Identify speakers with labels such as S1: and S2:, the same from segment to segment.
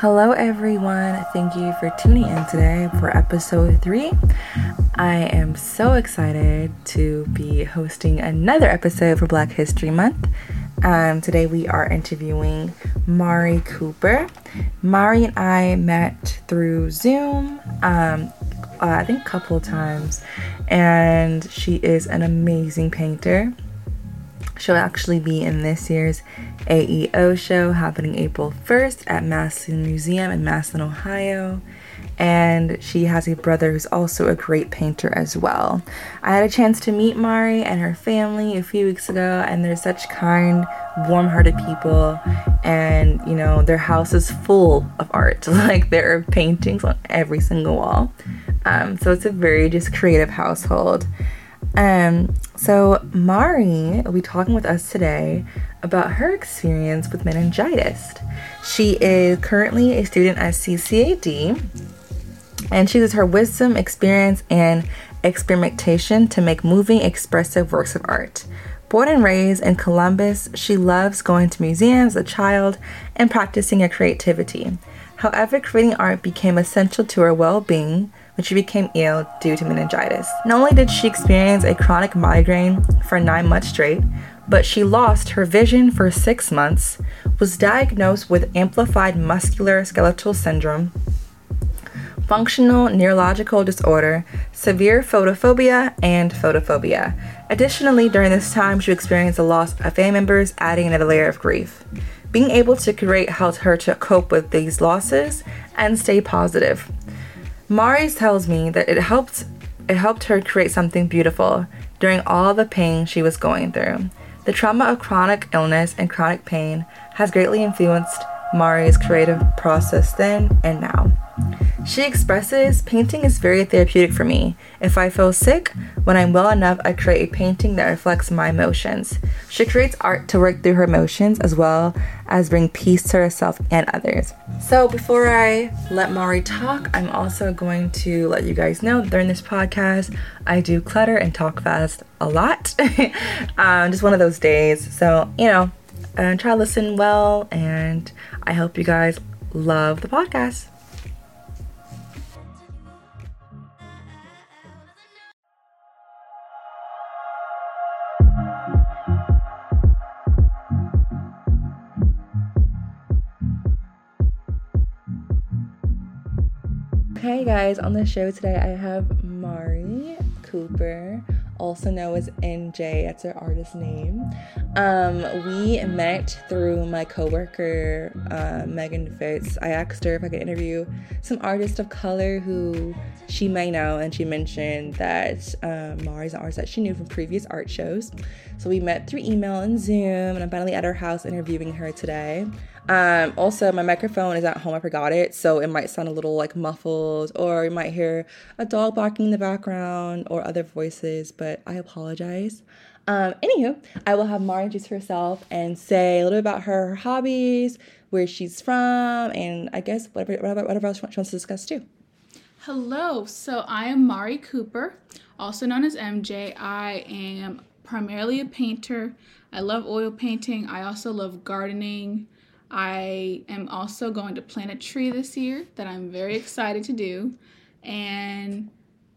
S1: Hello, everyone. Thank you for tuning in today for episode three. I am so excited to be hosting another episode for Black History Month. Um, today, we are interviewing Mauri Cooper. Mauri and I met through Zoom, um, uh, I think a couple of times, and she is an amazing painter. She'll actually be in this year's AEO show happening April 1st at Massillon Museum in Massillon, Ohio. And she has a brother who's also a great painter as well. I had a chance to meet Mauri and her family a few weeks ago, and they're such kind, warm hearted people. And, you know, their house is full of art. Like, there are paintings on every single wall. Um, so it's a very just creative household. Um, so Mauri will be talking with us today about her experience with meningitis. She is currently a student at CCAD and she uses her wisdom, experience, and experimentation to make moving, expressive works of art. Born and raised in Columbus, she loves going to museums as a child and practicing her creativity. However, creating art became essential to her well being when she became ill due to meningitis. Not only did she experience a chronic migraine for nine months straight, but she lost her vision for six months, was diagnosed with amplified muscular skeletal syndrome, functional neurological disorder, severe photophobia, and photophobia. Additionally, during this time, she experienced the loss of family members, adding another layer of grief. Being able to create helped her to cope with these losses and stay positive. Mauri tells me that it helped it helped her create something beautiful during all the pain she was going through. The trauma of chronic illness and chronic pain has greatly influenced Mauri's creative process then and now. She expresses painting is very therapeutic for me. If I feel sick, when I'm well enough, I create a painting that reflects my emotions. She creates art to work through her emotions as well as bring peace to herself and others. So, before I let Mauri talk, I'm also going to let you guys know during this podcast, I do clutter and talk fast a lot. um, just one of those days. So, you know, uh, try to listen well, and I hope you guys love the podcast. Hey guys, on the show today I have Mauri Cooper, also known as MJ, that's her artist name. Um, we met through my coworker, uh, Megan Fitz. I asked her if I could interview some artists of color who she may know, and she mentioned that um, Mauri's an artist that she knew from previous art shows. So we met through email and Zoom, and I'm finally at her house interviewing her today. Um, also, my microphone is at home. I forgot it, so it might sound a little like muffled, or you might hear a dog barking in the background or other voices, but I apologize. Um, anywho, I will have Mara introduce herself and say a little bit about her hobbies, where she's from, and I guess whatever, whatever, whatever else she wants to discuss too.
S2: Hello, so I am Mauri Cooper, also known as MJ. I am primarily a painter. I love oil painting. I also love gardening. I am also going to plant a tree this year that I'm very excited to do. And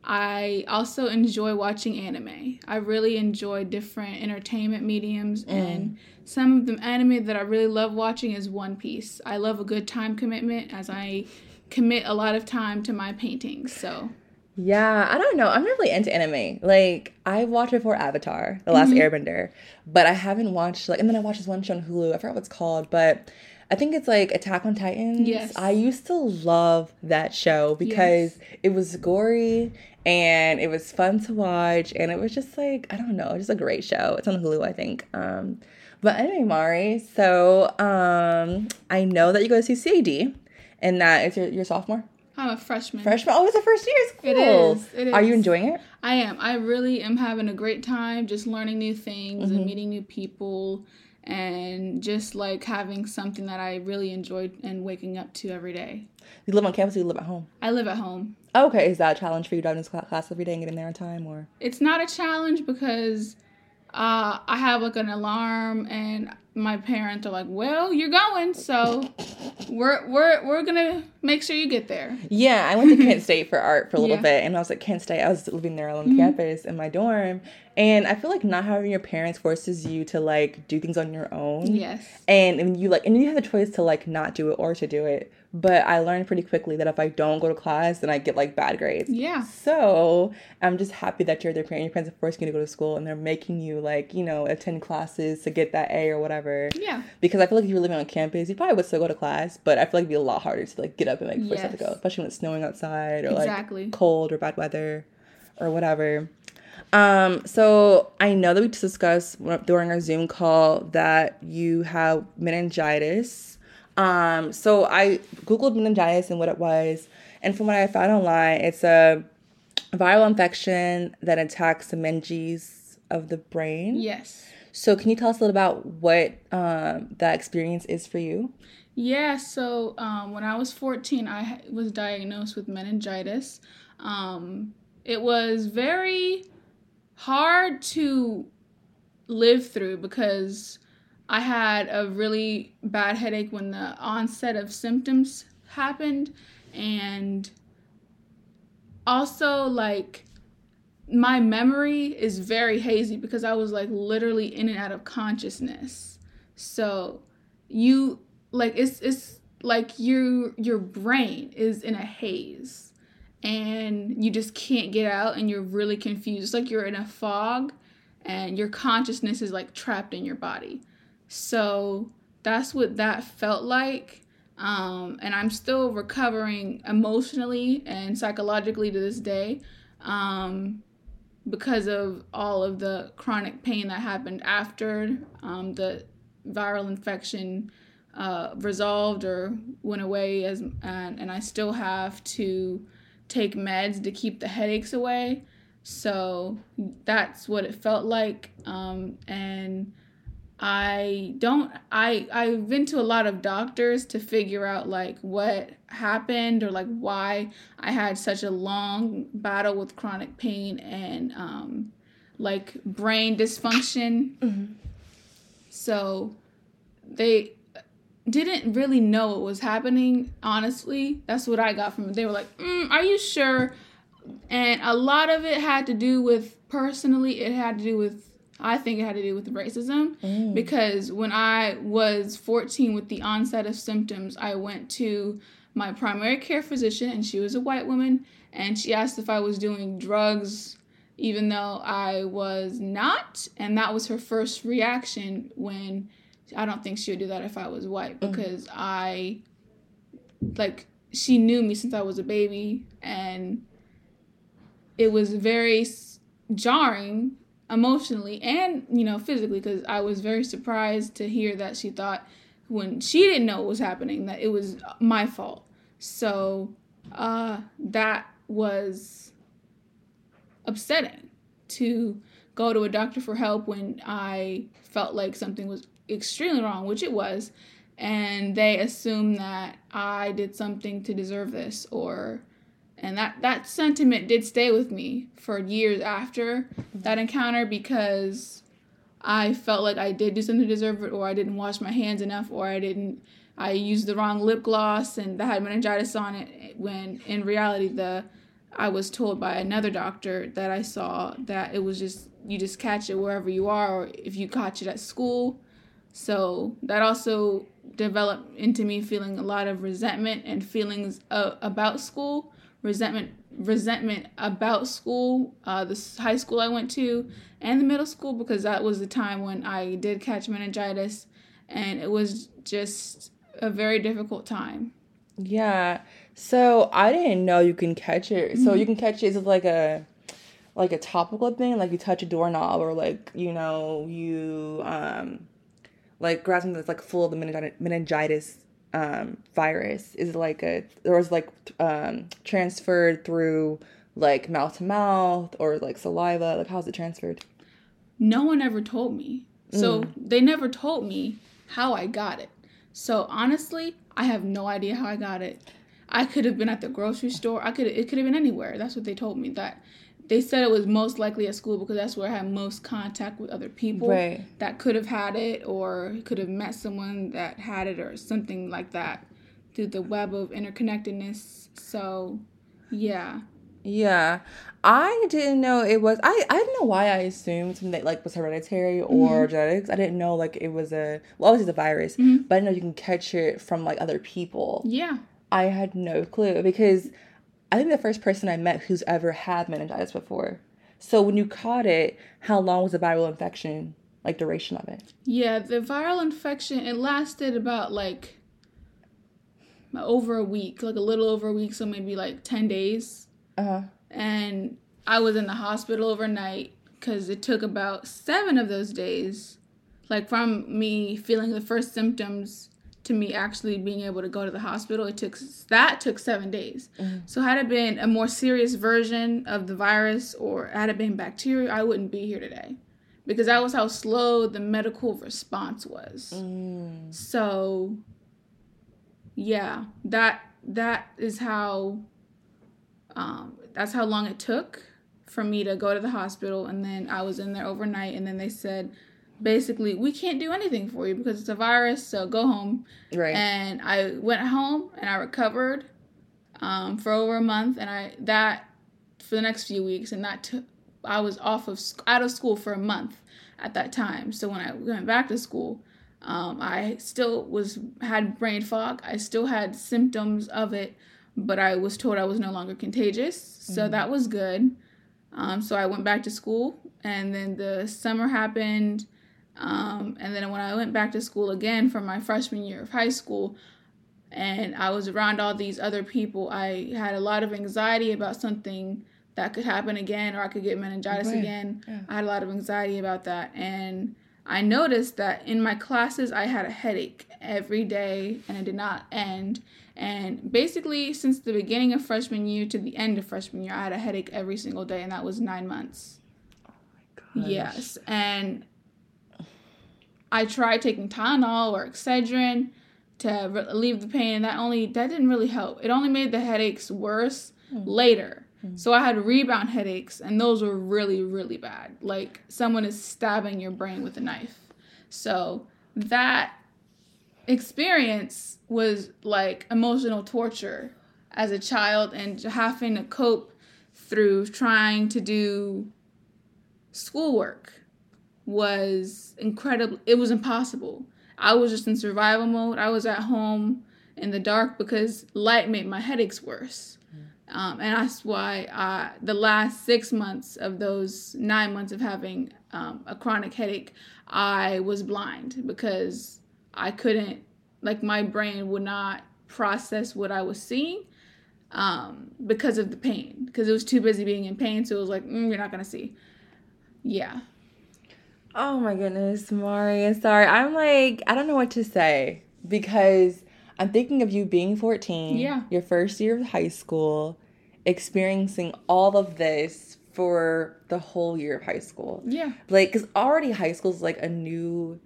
S2: I also enjoy watching anime. I really enjoy different entertainment mediums, mm. and some of the anime that I really love watching is One Piece. I love a good time commitment as I commit a lot of time to my paintings. So
S1: yeah, I don't know. I'm not really into anime. Like I've watched before Avatar, The Last mm-hmm. Airbender, but I haven't watched like. And then I watched this one show on Hulu. I forgot what it's called, but I think it's like Attack on Titans.
S2: Yes.
S1: I used to love that show because yes. it was gory and it was fun to watch and it was just like I don't know, just a great show. It's on Hulu, I think. Um, but anyway, Mauri. So um, I know that you go to CCAD, and that is your, your sophomore.
S2: I'm a freshman.
S1: Freshman? Oh, it's a first year. It's cool.
S2: It is. It is.
S1: Are you enjoying it?
S2: I am. I really am having a great time just learning new things mm-hmm. and meeting new people and just like having something that I really enjoyed and waking up to every day.
S1: You live on campus or you live at home?
S2: I live at home.
S1: Okay, is that a challenge for you driving to class every day and getting there on time or?
S2: It's not a challenge because uh, I have like an alarm, and my parents are like, "Well, you're going, so we're we're we're gonna make sure you get there."
S1: Yeah, I went to Kent State for art for a little
S2: Yeah.
S1: bit, and I was at Kent State. I was living there on
S2: Mhm.
S1: campus in my dorm, and I feel like not having your parents forces you to like do things on your own.
S2: Yes.
S1: And when you like, and you have the choice to like not do it or to do it. But I learned pretty quickly that if I don't go to class, then I get like bad grades.
S2: Yeah.
S1: So I'm just happy that you're their parent. Your parents are forcing you to go to school, and they're making you like you know attend classes to get that A or whatever.
S2: Yeah.
S1: Because I feel like if you were living on campus, you probably would still go to class, but I feel like it'd be a lot harder to like get up and like force yourself to go, especially when it's snowing outside or
S2: Exactly.
S1: like cold or bad weather or whatever. Um, so I know that we just discussed during our Zoom call that you have meningitis. Um, so I googled meningitis and what it was, and from what I found online, it's a viral infection that attacks the meninges of the brain.
S2: Yes.
S1: So, can you tell us a little about what um, that experience is for you?
S2: Yeah, so um, when I was 14, I was diagnosed with meningitis. Um, it was very hard to live through because I had a really bad headache when the onset of symptoms happened, and also, like, my memory is very hazy because I was like literally in and out of consciousness. So, you like it's it's like your your brain is in a haze and you just can't get out and you're really confused it's like you're in a fog and your consciousness is like trapped in your body so that's what that felt like um, and i'm still recovering emotionally and psychologically to this day um, because of all of the chronic pain that happened after um, the viral infection uh, resolved or went away as and, and I still have to take meds to keep the headaches away. So that's what it felt like. Um, and I don't I I've been to a lot of doctors to figure out like what happened or like why I had such a long battle with chronic pain and um, like brain dysfunction. So they didn't really know what was happening, honestly. That's what I got from it. They were like, mm, Are you sure? And a lot of it had to do with, personally, it had to do with, I think it had to do with racism. Mm. Because when I was 14 with the onset of symptoms, I went to my primary care physician, and she was a white woman, and she asked if I was doing drugs even though I was not. And that was her first reaction when I don't think she would do that if I was white mm. because I, like, she knew me since I was a baby and it was very jarring emotionally and, you know, physically because I was very surprised to hear that she thought when she didn't know what was happening that it was my fault. So, uh, that was upsetting to go to a doctor for help when I felt like something was extremely wrong, which it was, and they assumed that I did something to deserve this or and that that sentiment did stay with me for years after that encounter because I felt like I did do something to deserve it or I didn't wash my hands enough or I didn't I used the wrong lip gloss and that had meningitis on it when in reality the I was told by another doctor that I saw that it was just you just catch it wherever you are or if you catch it at school. So that also developed into me feeling a lot of resentment and feelings uh, about school, resentment resentment about school, uh, the high school I went to, and the middle school because that was the time when I did catch meningitis, and it was just a very difficult time.
S1: Yeah. So I didn't know you can catch it. So you can catch it. Like a like a topical thing? Like you touch a doorknob, or like you know you um like grab something that's like full of the meningitis um virus. Is it like a or is it like um transferred through like mouth to mouth or like saliva? Like how's it transferred?
S2: no one ever told me. So they never told me how I got it. So honestly, I have no idea how I got it. I could have been at the grocery store. I could it could have been anywhere. That's what they told me that they said it was most likely at school because that's where I had most contact with other people
S1: Right.
S2: that could have had it or could have met someone that had it or something like that through the web of interconnectedness. So, yeah.
S1: Yeah. I didn't know it was I, I didn't know why I assumed something that like was hereditary or mm-hmm. genetics. I didn't know like it was a well obviously it's a virus, mm-hmm. but I didn't know you can catch it from like other people.
S2: Yeah.
S1: I had no clue because I think the first person I met who's ever had meningitis before. So when you caught it, how long was the viral infection? Like duration of it?
S2: Yeah, the viral infection it lasted about like over a week, like a little over a week, so maybe like 10 days.
S1: Uh-huh.
S2: And I was in the hospital overnight cuz it took about 7 of those days like from me feeling the first symptoms to me actually being able to go to the hospital it took that took 7 days. So had it been a more serious version of the virus or had it been bacteria, I wouldn't be here today because that was how slow the medical response was.
S1: Mm.
S2: So yeah, that that is how um, that's how long it took for me to go to the hospital and then I was in there overnight and then they said basically we can't do anything for you because it's a virus so go home
S1: Right.
S2: and I went home and I recovered um, for over a month, and I that for the next few weeks, and that took I was off of out of school for a month at that time. So when I went back to school, um, I still was had brain fog. I still had symptoms of it, but I was told I was no longer contagious, so that was good. Um, so I went back to school, and then the summer happened. Um, and then when I went back to school again for my freshman year of high school, and I was around all these other people, I had a lot of anxiety about something that could happen again, or I could get meningitis
S1: Right.
S2: again.
S1: Yeah.
S2: I had a lot of anxiety about that, and I noticed that in my classes I had a headache every day, and it did not end. And basically, since the beginning of freshman year to the end of freshman year, I had a headache every single day, and that was nine months. Oh my gosh. Yes, and I tried taking Tylenol or Excedrin to relieve the pain, and that only that didn't really help. It only made the headaches worse hmm. later. Hmm. So I had rebound headaches, and those were really really bad. Like someone is stabbing your brain with a knife. So that experience was like emotional torture as a child and having to cope through trying to do schoolwork was incredible. It was impossible. I was just in survival mode. I was at home in the dark because light made my headaches worse. Um, and that's why uh, the last six months of those nine months of having um, a chronic headache, I was blind because I couldn't, like, my brain would not process what I was seeing um, because of the pain, because it was too busy being in pain. So it was like, mm, you're not going to see. Yeah.
S1: Oh my goodness, Mauri. Sorry. I'm like, I don't know what to say because I'm thinking of you being 14.
S2: Yeah.
S1: Your first year of high school, experiencing all of this for the whole year of high school.
S2: Yeah.
S1: Like, because already high school is like a new,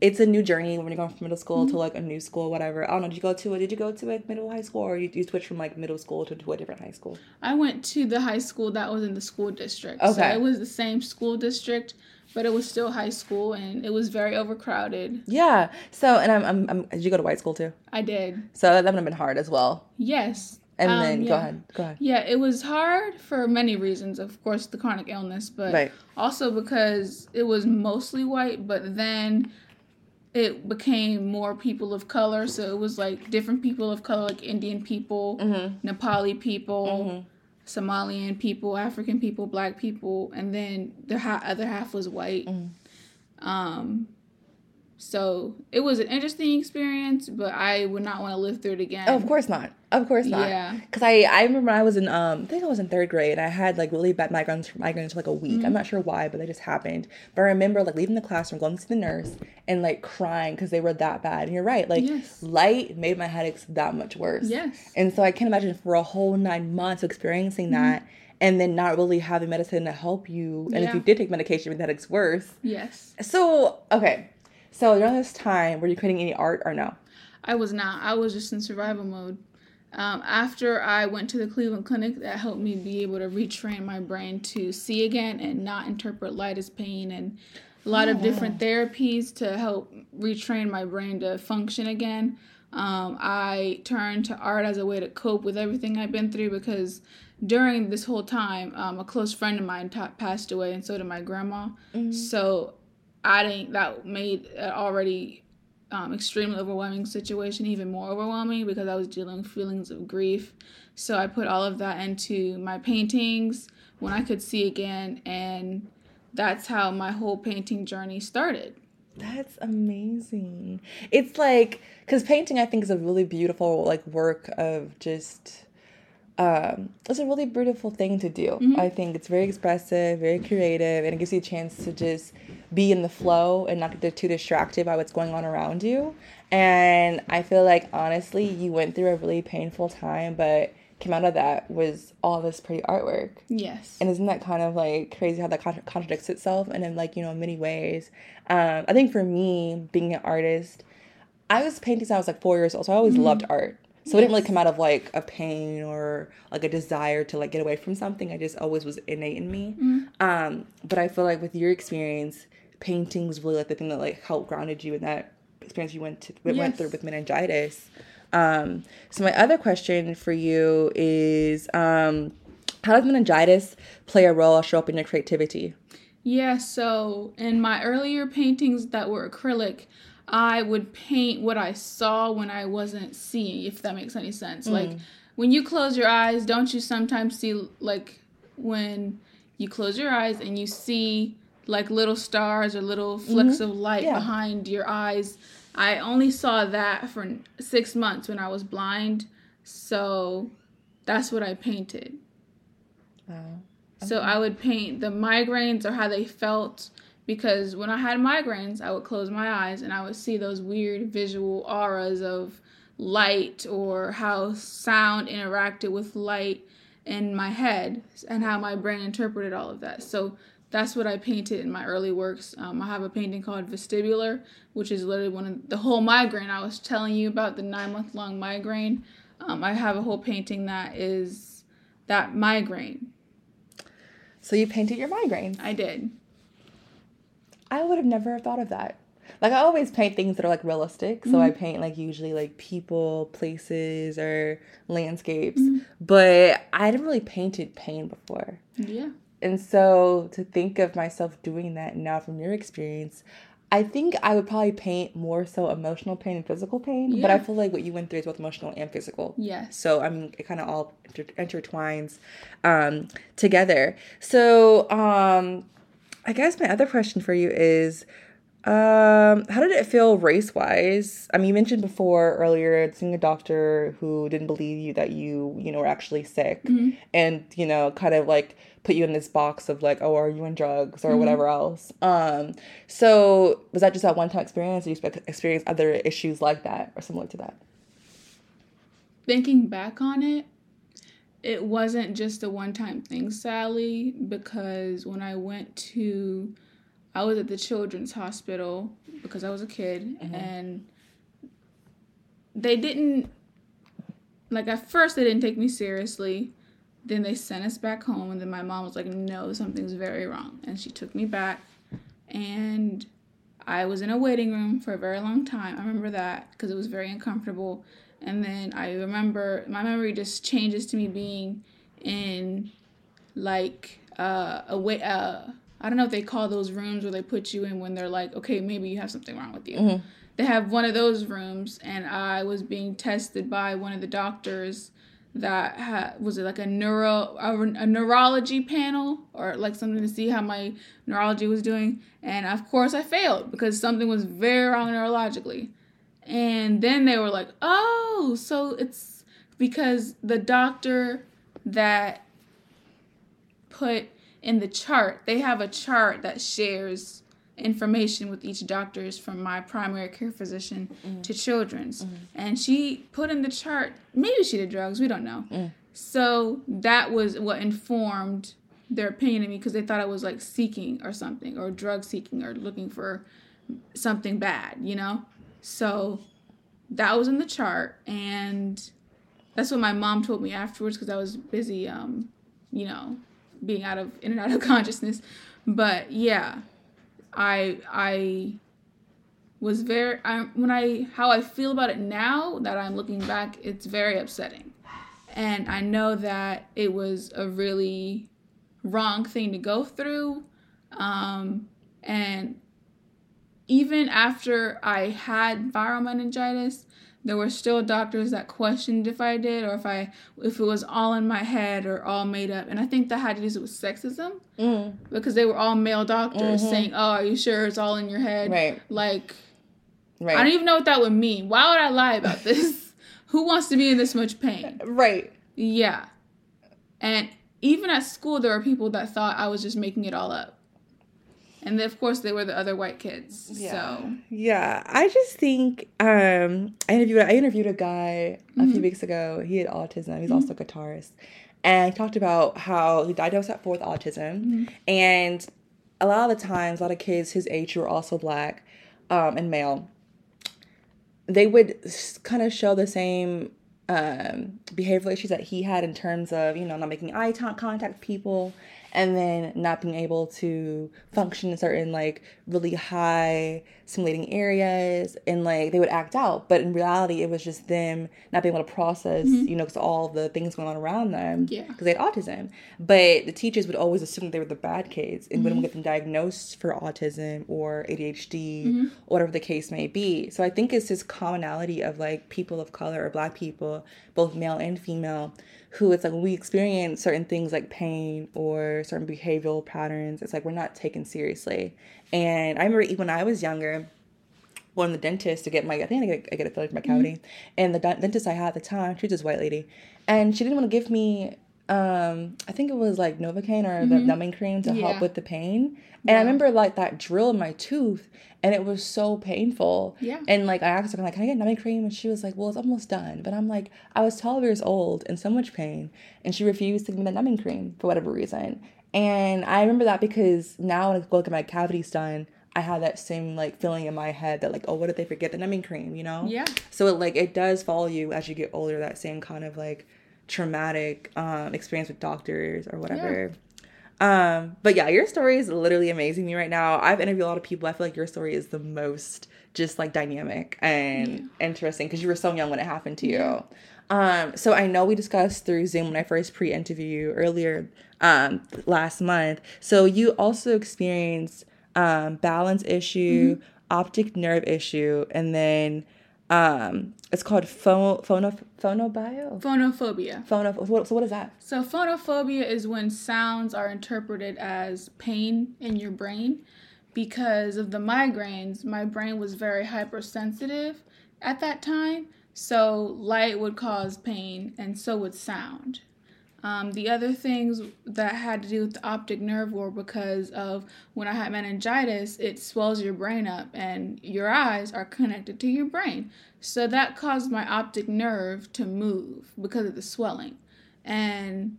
S1: it's a new journey when you're going from middle school to mm-hmm. like a new school, whatever. I don't know. Did you go to it? Did you go to a middle high school or you, you switched from like middle school to, to a different high school?
S2: I went to the high school that was in the school district. So
S1: Okay.
S2: it was the same school district, but it was still high school and it was very overcrowded.
S1: Yeah. So, and I'm, I'm, I'm did you go to white school too?
S2: I did.
S1: So that would have been hard as well.
S2: Yes.
S1: And
S2: Um,
S1: then go ahead. Go ahead.
S2: Yeah, it was hard for many reasons. Of course, the chronic illness, but
S1: Right.
S2: also because it was mostly white, but then it became more people of color. So it was like different people of color, like Indian people,
S1: Mm-hmm.
S2: Nepali people, Somalian people, African people, black people, and then the ha- other half was white.
S1: Mm-hmm.
S2: Um, so it was an interesting experience, but I would not want to live through it again.
S1: Oh, of course not. Of course not.
S2: Yeah.
S1: Cause I I remember I was in um I think I was in third grade. And I had like really bad migraines migraines for like a week.
S2: Mm-hmm.
S1: I'm not sure why, but they just happened. But I remember like leaving the classroom, going to see the nurse, and like crying because they were that bad. And you're right, like
S2: Yes.
S1: light made my headaches that much worse.
S2: Yes.
S1: And so I can't imagine for a whole nine months experiencing
S2: Mm-hmm.
S1: that. And then not really having medicine to help you, and if you did take medication, it made the headaches worse.
S2: Yes.
S1: So okay, so during this time, were you creating any art or no?
S2: I was not. I was just in survival mode. Um, after I went to the Cleveland Clinic, that helped me be able to retrain my brain to see again and not interpret light as pain and a lot oh, of different wow. therapies to help retrain my brain to function again. Um, I turned to art as a way to cope with everything I've been through because during this whole time, um, a close friend of mine t- passed away, and so did my grandma. Mm-hmm. So I think that made an already um, extremely overwhelming situation even more overwhelming because I was dealing with feelings of grief. So I put all of that into my paintings when I could see again, and that's how my whole painting journey started.
S1: That's amazing. It's like because painting, I think, is a really beautiful like work of just. Um, it's a really beautiful thing to do. Mm-hmm. I think it's very expressive, very creative, and it gives you a chance to just be in the flow and not get too distracted by what's going on around you. And I feel like honestly, you went through a really painful time, but came out of that was all this pretty artwork.
S2: Yes.
S1: And isn't that kind of like crazy how that contra- contradicts itself and in like, you know, in many ways. Um, I think for me, being an artist, I was painting since I was like four years old, so I always mm-hmm. loved art. So yes. it didn't really come out of like a pain or like a desire to like get away from something. I just always was innate in me. Mm-hmm. Um, but I feel like with your experience, painting was really like the thing that like helped grounded you in that experience you went to yes. went through with meningitis. Um, so my other question for you is, um, how does meningitis play a role or show up in your creativity?
S2: Yeah, so in my earlier paintings that were acrylic, I would paint what I saw when I wasn't seeing, if that makes any sense. Mm. Like when you close your eyes, don't you sometimes see like when you close your eyes and you see like little stars or little flecks mm-hmm. of light yeah. behind your eyes I only saw that for six months when I was blind. So that's what I painted. Wow. So I would paint the migraines or how they felt because when I had migraines, I would close my eyes and I would see those weird visual auras of light or how sound interacted with light in my head and how my brain interpreted all of that. So that's what I painted in my early works. Um, I have a painting called Vestibular, which is literally one of the whole migraine I was telling you about the nine month long migraine. Um, I have a whole painting that is that migraine.
S1: So you painted your migraine?
S2: I did.
S1: I would have never thought of that. Like I always paint things that are like realistic. So mm-hmm. I paint like usually like people, places, or landscapes. Mm-hmm. But I hadn't really painted pain before.
S2: Yeah.
S1: And so to think of myself doing that now from your experience, I think I would probably paint more so emotional pain and physical pain, yeah. but I feel like what you went through is both emotional and physical.
S2: Yeah.
S1: So I mean, it kind of all inter- intertwines um, together. So um, I guess my other question for you is, um, how did it feel race wise? I mean, you mentioned before earlier seeing a doctor who didn't believe you that you, you know, were actually sick, mm-hmm. and you know, kind of like put you in this box of like, oh, are you on drugs or mm-hmm. whatever else. Um, so was that just that one time experience, or you experience other issues like that or similar to that?
S2: Thinking back on it, it wasn't just a one time thing, Sally, because when I went to, I was at the children's hospital because I was a kid, mm-hmm. and they didn't, like, at first, they didn't take me seriously then they sent us back home, and then my mom was like, No, something's very wrong. And she took me back, and I was in a waiting room for a very long time. I remember that because it was very uncomfortable. And then I remember my memory just changes to me being in like uh, a way. Uh, I don't know if they call those rooms where they put you in when they're like, okay, maybe you have something wrong with you. Mm-hmm. They have one of those rooms, and I was being tested by one of the doctors that had was it like a neuro a, a, neurology panel or like something to see how my neurology was doing and of course i failed because something was very wrong neurologically and then they were like oh so it's because the doctor that put in the chart they have a chart that shares information with each doctor's from my primary care physician mm. to children's. Mm. And she put in the chart, maybe she did drugs, we don't know. Mm. So that was what informed their opinion of me because they thought I was like seeking or something or drug seeking or looking for something bad, you know? So that was in the chart and that's what my mom told me afterwards because I was busy, um, you know, being out of in and out of consciousness. But yeah, I I was very I, when I how I feel about it now that I'm looking back, it's very upsetting, and I know that it was a really wrong thing to go through, um, and even after I had viral meningitis, there were still doctors that questioned if I did or if I if it was all in my head or all made up. And I think that had to do with sexism mm. because they were all male doctors mm-hmm. saying, "Oh, are you sure it's all in your head?"
S1: Right.
S2: Like, right. I don't even know what that would mean. Why would I lie about this? Who wants to be in this much pain?
S1: Right.
S2: Yeah. And even at school, there were people that thought I was just making it all up and then, of course they were the other white kids. Yeah. So
S1: yeah, I just think um, I interviewed I interviewed a guy a mm-hmm. few weeks ago. He had autism. He's mm-hmm. also a guitarist, and he talked about how he diagnosed at four with autism, mm-hmm. and a lot of the times, a lot of kids his age who are also black um, and male, they would kind of show the same um, behavioral issues that he had in terms of you know not making eye contact with people and then not being able to function in certain like really high simulating areas and like they would act out but in reality it was just them not being able to process mm-hmm. you know because all the things going on around them
S2: yeah because
S1: they had autism but the teachers would always assume they were the bad kids and mm-hmm. wouldn't get them diagnosed for autism or adhd mm-hmm. whatever the case may be so i think it's this commonality of like people of color or black people both male and female who it's like when we experience certain things like pain or certain behavioral patterns, it's like we're not taken seriously. And I remember when I was younger, going to the dentist to get my I think I get, I get a filler for my cavity, mm-hmm. and the dentist I had at the time, she was this white lady, and she didn't want to give me um I think it was like Novocaine or mm-hmm. the numbing cream to yeah. help with the pain. And yeah. I remember like that drill in my tooth and it was so painful.
S2: Yeah.
S1: And like I asked her, like, can I get numbing cream? And she was like, Well, it's almost done. But I'm like, I was 12 years old in so much pain and she refused to give me the numbing cream for whatever reason. And I remember that because now when I go look at my cavities done, I have that same like feeling in my head that like, oh, what did they forget the numbing cream, you know?
S2: Yeah.
S1: So it like it does follow you as you get older, that same kind of like traumatic um, experience with doctors or whatever. Yeah. Um, but yeah, your story is literally amazing me right now. I've interviewed a lot of people. I feel like your story is the most just like dynamic and yeah. interesting because you were so young when it happened to you. Yeah. Um, so I know we discussed through Zoom when I first pre-interviewed you earlier um, last month. So you also experienced um, balance issue, mm-hmm. optic nerve issue, and then um, it's called phono, phono, phonobio?
S2: Phonophobia.
S1: Phono, so what is that?
S2: So phonophobia is when sounds are interpreted as pain in your brain. Because of the migraines, my brain was very hypersensitive at that time. So light would cause pain and so would sound. Um, the other things that had to do with the optic nerve were because of when I had meningitis, it swells your brain up and your eyes are connected to your brain. So that caused my optic nerve to move because of the swelling. And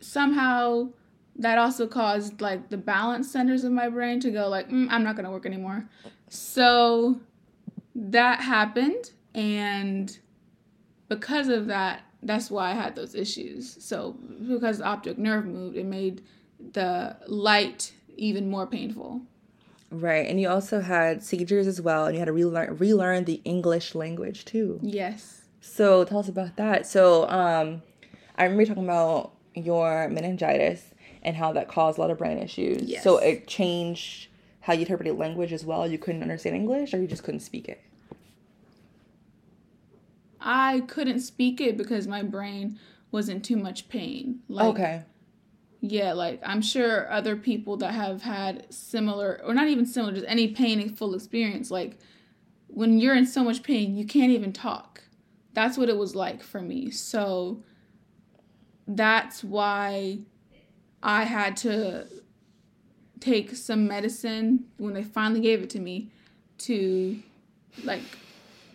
S2: somehow that also caused like the balance centers of my brain to go like, mm, I'm not going to work anymore. So that happened and because of that that's why I had those issues. So because the optic nerve moved, it made the light even more painful.
S1: Right, and you also had seizures as well, and you had to relearn relearn the English language too.
S2: Yes.
S1: So tell us about that. So um, I remember talking about your meningitis and how that caused a lot of brain issues. Yes. So it changed how you interpreted language as well. You couldn't understand English, or you just couldn't speak it.
S2: I couldn't speak it because my brain was in too much pain.
S1: Like, okay.
S2: Yeah, like I'm sure other people that have had similar, or not even similar, just any painful experience, like when you're in so much pain, you can't even talk. That's what it was like for me. So that's why I had to take some medicine when they finally gave it to me to like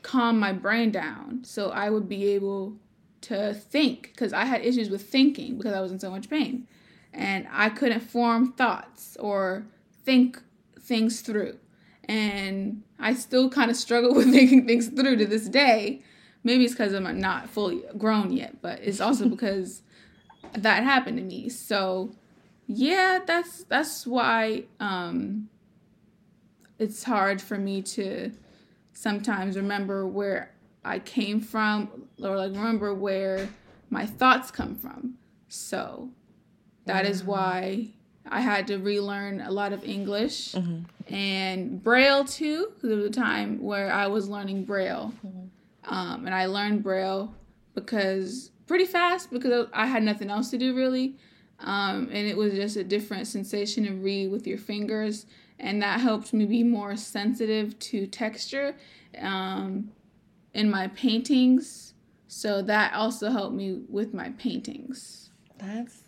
S2: calm my brain down so I would be able to think because I had issues with thinking because I was in so much pain. And I couldn't form thoughts or think things through. And I still kind of struggle with thinking things through to this day. maybe it's because I'm not fully grown yet, but it's also because that happened to me. So yeah, that's that's why um, it's hard for me to sometimes remember where I came from or like remember where my thoughts come from. So that is why I had to relearn a lot of English
S1: Mm-hmm.
S2: and Braille too, because there was a time where I was learning Braille.
S1: Mm-hmm.
S2: Um, and I learned Braille because pretty fast because I had nothing else to do really. Um, and it was just a different sensation to read with your fingers. And that helped me be more sensitive to texture um, in my paintings. So that also helped me with my paintings.
S1: That's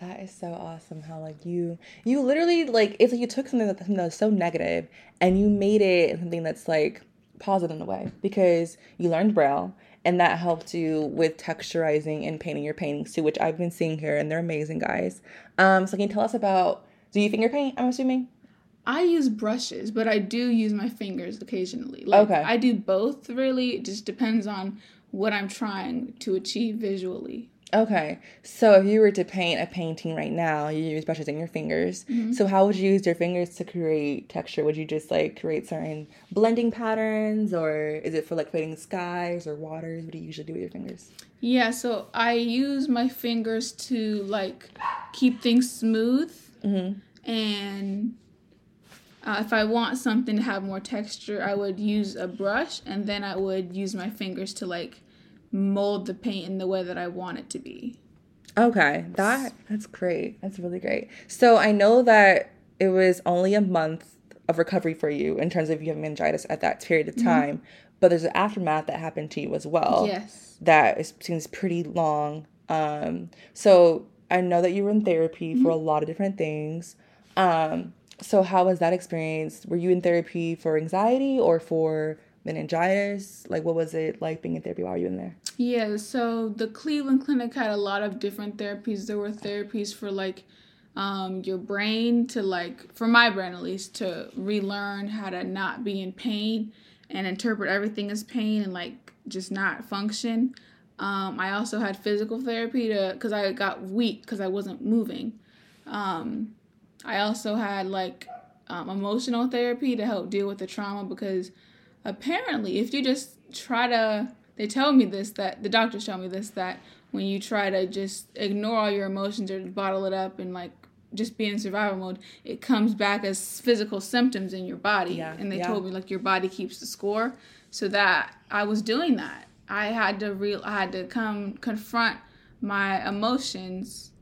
S1: that is so awesome. How like you you literally like it's like you took something that, something that was so negative and you made it something that's like positive in a way because you learned braille and that helped you with texturizing and painting your paintings too, which I've been seeing here and they're amazing guys. Um, so can you tell us about do you finger paint? I'm assuming.
S2: I use brushes, but I do use my fingers occasionally. Like,
S1: Okay.
S2: I do both really. It just depends on what I'm trying to achieve visually.
S1: Okay, so if you were to paint a painting right now, you use brushes and your fingers. Mm-hmm. So how would you use your fingers to create texture? Would you just like create certain blending patterns, or is it for like creating skies or waters? What do you usually do with your fingers?
S2: Yeah, so I use my fingers to like keep things smooth, mm-hmm. and uh, if I want something to have more texture, I would use a brush, and then I would use my fingers to like mold the paint in the way that I want it to be.
S1: Okay, that that's great. That's really great. So I know that it was only a month of recovery for you in terms of you having meningitis at that period of time, but there's an aftermath that happened to you as well.
S2: Yes.
S1: that is, seems pretty long. Um, so I know that you were in therapy for a lot of different things. Um, so how was that experience? Were you in therapy for anxiety or for meningitis? Like, what was it like being in therapy while you were in there?
S2: Yeah, so the Cleveland Clinic had a lot of different therapies. There were therapies for like um, your brain to like, for my brain at least, to relearn how to not be in pain and interpret everything as pain and like just not function. Um, I also had physical therapy to because I got weak because I wasn't moving. Um, I also had like um, emotional therapy to help deal with the trauma because apparently if you just try to they tell me this that the doctors tell me this that when you try to just ignore all your emotions or bottle it up and like just be in survival mode it comes back as physical symptoms in your body.
S1: Yeah,
S2: and they
S1: yeah.
S2: told me like your body keeps the score. So that i was doing that. I had to real i had to come confront my emotions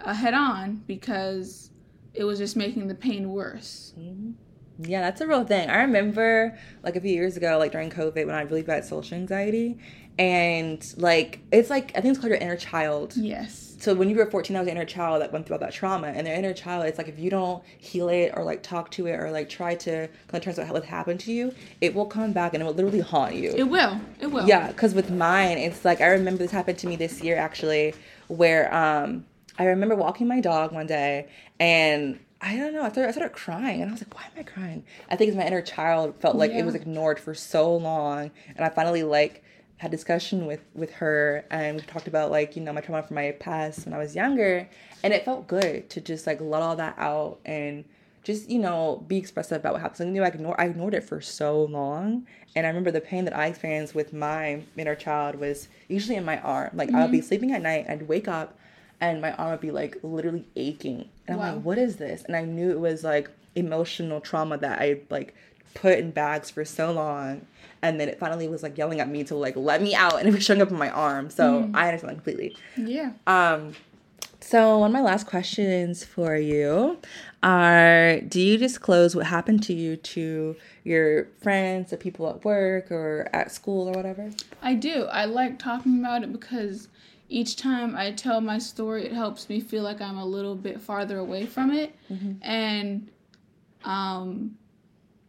S2: uh, head on because it was just making the pain worse
S1: Yeah, that's a real thing. I remember like a few years ago, like during COVID, when I had really bad social anxiety, and like it's like I think it's called your inner child.
S2: yes
S1: So when you were 14, I was an inner child that went through all that trauma, and the inner child, it's like if you don't heal it or like talk to it or like try to come to terms with what happened to you, it will come back and it will literally haunt you.
S2: it will it will
S1: Yeah, because with mine, it's like I remember this happened to me this year actually, where um I remember walking my dog one day and I don't know, I started, I started crying and I was like, why am I crying? I think it's my inner child felt like
S2: Yeah.
S1: it was ignored for so long, and I finally like had discussion with with her and we talked about like you know my trauma from my past when I was younger, and it felt good to just like let all that out and just you know be expressive about what happened. So, you know, I ignored I ignored it for so long, and I remember the pain that I experienced with my inner child was usually in my arm. Like I would be mm-hmm. sleeping at night, I'd wake up, and my arm would be like literally aching, and I'm like, what is this? And I knew it was like emotional trauma that I like put in bags for so long. And then it finally was like yelling at me to like let me out, and it was showing up on my arm. So I understand that completely.
S2: yeah
S1: Um, so one of my last questions for you are: Do you disclose what happened to you to your friends, or people at work, or at school, or whatever?
S2: I do. I like talking about it because each time I tell my story, it helps me feel like I'm a little bit farther away from it, and um,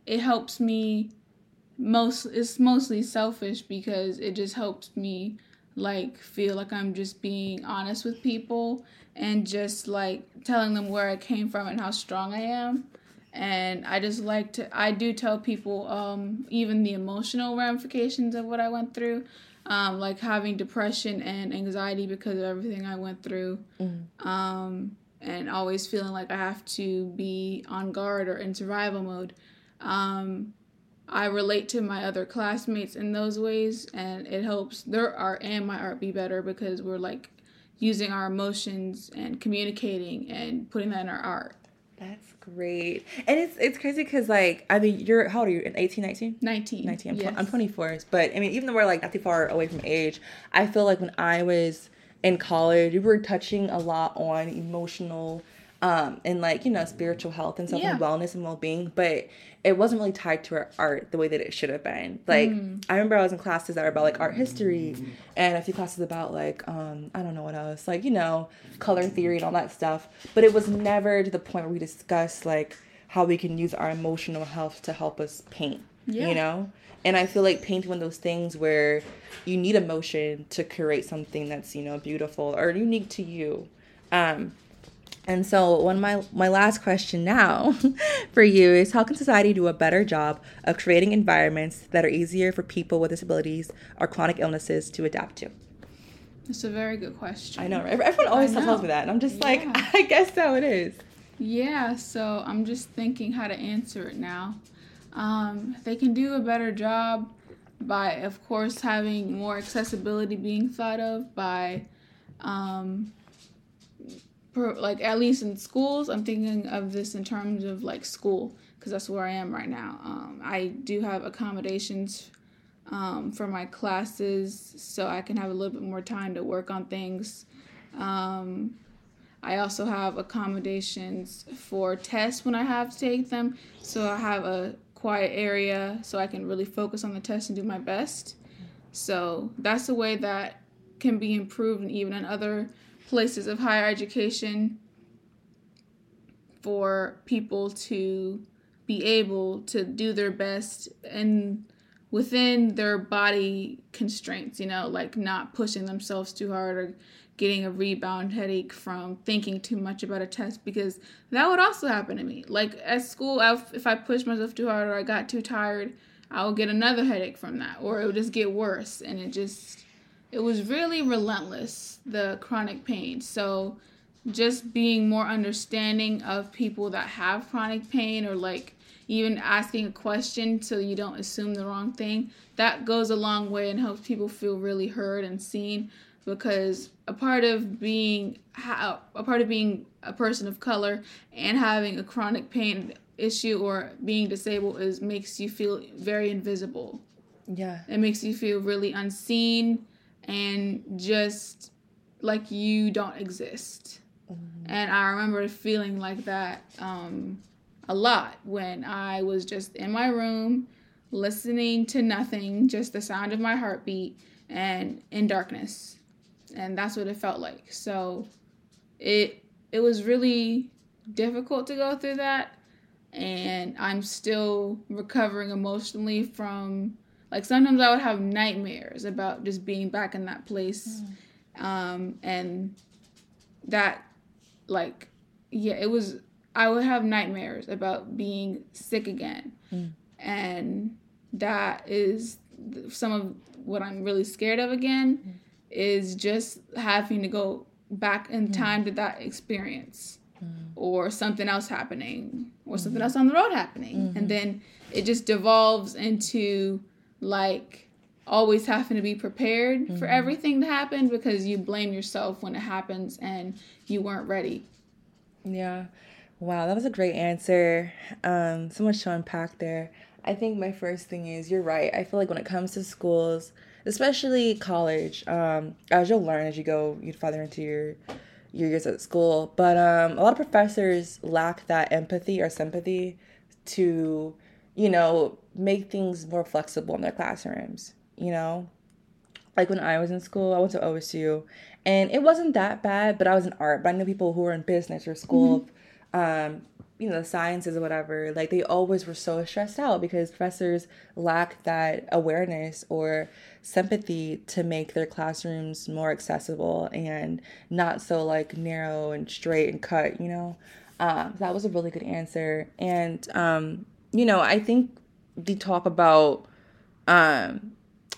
S2: it helps me. Most it's mostly selfish because it just helps me like feel like I'm just being honest with people and just like telling them where I came from and how strong I am. And I just like to I do tell people um even the emotional ramifications of what I went through um, like having depression and anxiety because of everything I went through, mm-hmm. um, and always feeling like I have to be on guard or in survival mode. Um, I relate to my other classmates in those ways, and it helps their art and my art be better because we're like using our emotions and communicating and putting that in our art.
S1: That's great. And it's it's crazy because like I mean you're how old are you? 18, 19?
S2: 19.
S1: 19. I'm, yes. I'm 24. But I mean even though we're like not too far away from age, I feel like when I was in college, we were touching a lot on emotional um and like you know spiritual health and stuff yeah. and wellness and well-being but it wasn't really tied to our art the way that it should have been like mm. i remember i was in classes that were about like art history and a few classes about like um i don't know what else like you know color theory and all that stuff but it was never to the point where we discussed like how we can use our emotional health to help us paint yeah. you know and i feel like painting one of those things where you need emotion to create something that's you know beautiful or unique to you um and so, one my my last question now for you is how can society do a better job of creating environments that are easier for people with disabilities or chronic illnesses to adapt to?
S2: It's a very good question.
S1: I know. Everyone always tells me that, and I'm just yeah. like, I guess so it is.
S2: Yeah. So I'm just thinking how to answer it now. Um, they can do a better job by, of course, having more accessibility being thought of by. Um, like at least in schools i'm thinking of this in terms of like school because that's where i am right now. Um, i do have accommodations um, for my classes so i can have a little bit more time to work on things. Um, i also have accommodations for tests when i have to take them so i have a quiet area so i can really focus on the test and do my best. So that's a way that can be improved and even in other places of higher education for people to be able to do their best and within their body constraints, you know, like not pushing themselves too hard or getting a rebound headache from thinking too much about a test because that would also happen to me. Like at school, if I pushed myself too hard or I got too tired, I would get another headache from that or it would just get worse and it just it was really relentless, the chronic pain. So just being more understanding of people that have chronic pain or like even asking a question so you don't assume the wrong thing, that goes a long way and helps people feel really heard and seen because a part of being a part of being a person of color and having a chronic pain issue or being disabled is makes you feel very invisible.
S1: Yeah.
S2: It makes you feel really unseen and just like you don't exist. Mm-hmm. And I remember feeling like that um, a lot when I was just in my room listening to nothing, just the sound of my heartbeat and in darkness. And that's what it felt like. So it it was really difficult to go through that and I'm still recovering emotionally from like sometimes I would have nightmares about just being back in that place. Mm. Um, and that, like, yeah, it was, I would have nightmares about being sick again. Mm. And that is some of what I'm really scared of again mm. is just having to go back in mm. time to that experience mm. or something else happening or something mm. else on the road happening. Mm-hmm. And then it just devolves into like always having to be prepared mm-hmm. for everything to happen because you blame yourself when it happens and you weren't ready.
S1: Yeah. Wow, that was a great answer. Um, so much to unpack there. I think my first thing is you're right. I feel like when it comes to schools, especially college, um, as you'll learn as you go you farther into your your years at school, but um, a lot of professors lack that empathy or sympathy to, you know, make things more flexible in their classrooms, you know? Like when I was in school, I went to OSU and it wasn't that bad, but I was in art, but I knew people who were in business or school mm-hmm. um, you know, the sciences or whatever, like they always were so stressed out because professors lacked that awareness or sympathy to make their classrooms more accessible and not so like narrow and straight and cut, you know. Um, that was a really good answer. And um, you know, I think the talk about um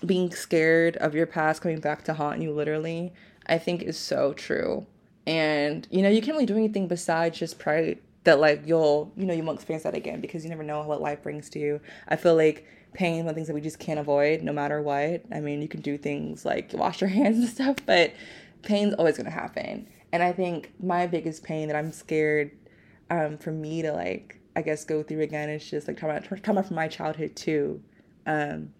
S1: being scared of your past coming back to haunt you literally, I think is so true. And you know, you can't really do anything besides just pray that like you'll you know you won't experience that again because you never know what life brings to you. I feel like pain are things that we just can't avoid no matter what. I mean, you can do things like wash your hands and stuff, but pain's always gonna happen. And I think my biggest pain that I'm scared um, for me to like I guess go through again is just like trauma trauma from my childhood too. Um,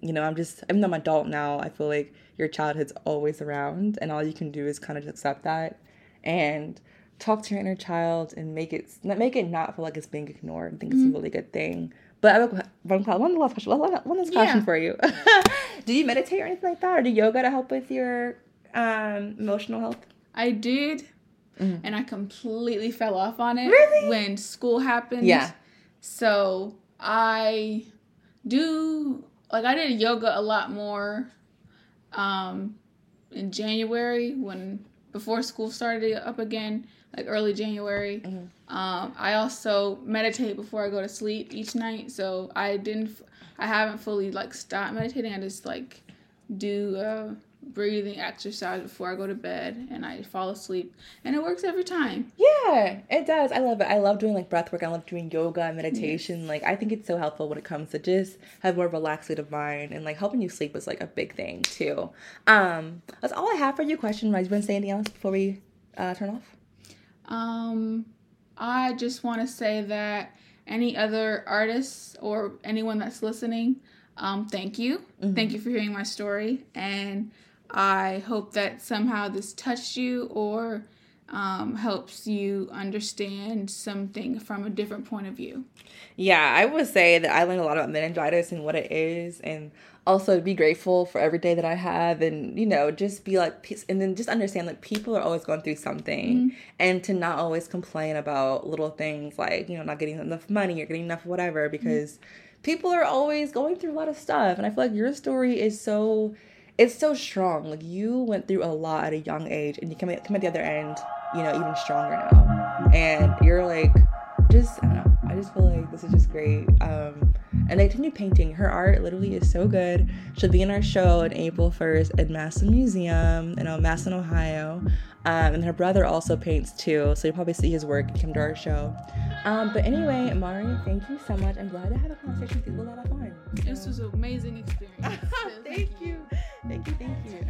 S1: you know, I'm just even though I'm an adult now, I feel like your childhood's always around and all you can do is kind of just accept that and talk to your inner child and make it make it not feel like it's being ignored. I think mm-hmm. it's a really good thing. But I have one, one last question. One last question yeah. for you. do you meditate or anything like that, or do yoga to help with your um, emotional health?
S2: I did, mm-hmm. and I completely fell off on it.
S1: Really?
S2: When school happened.
S1: Yeah.
S2: So I do like I did yoga a lot more um, in January when before school started up again, like early January. Mm-hmm. Um, I also meditate before I go to sleep each night. So I didn't, I haven't fully like stopped meditating. I just like do uh, breathing exercise before I go to bed and I fall asleep. And it works every time.
S1: Yeah, it does. I love it. I love doing like breath work. I love doing yoga and meditation. Like I think it's so helpful when it comes to just have more relaxed state of mind and like helping you sleep is like a big thing too. Um, that's all I have for you. Question, right? You want to say anything else before we uh, turn off?
S2: Um, I just want to say that any other artists or anyone that's listening, um, thank you. Mm-hmm. Thank you for hearing my story and I hope that somehow this touched you or um, helps you understand something from a different point of view.
S1: Yeah, I would say that I learned a lot about meningitis and what it is, and also be grateful for every day that I have, and you know, just be like, peace, and then just understand that people are always going through something, mm-hmm. and to not always complain about little things like you know not getting enough money or getting enough whatever, because mm-hmm. people are always going through a lot of stuff, and I feel like your story is so it's so strong. Like you went through a lot at a young age, and you come at, come at the other end, you know, even stronger now. And you're like, just I don't know. Just feel like this is just great. Um, and I continue painting. Her art literally is so good. She'll be in our show on April 1st at Massillon Museum in uh, Massillon, Ohio. Um, and her brother also paints too, so you'll probably see his work come to our show. Um, but anyway, Mauri, thank you so much. I'm glad to have a conversation with you. It was a lot of fun.
S2: This was an amazing experience.
S1: thank you. Thank you, thank you.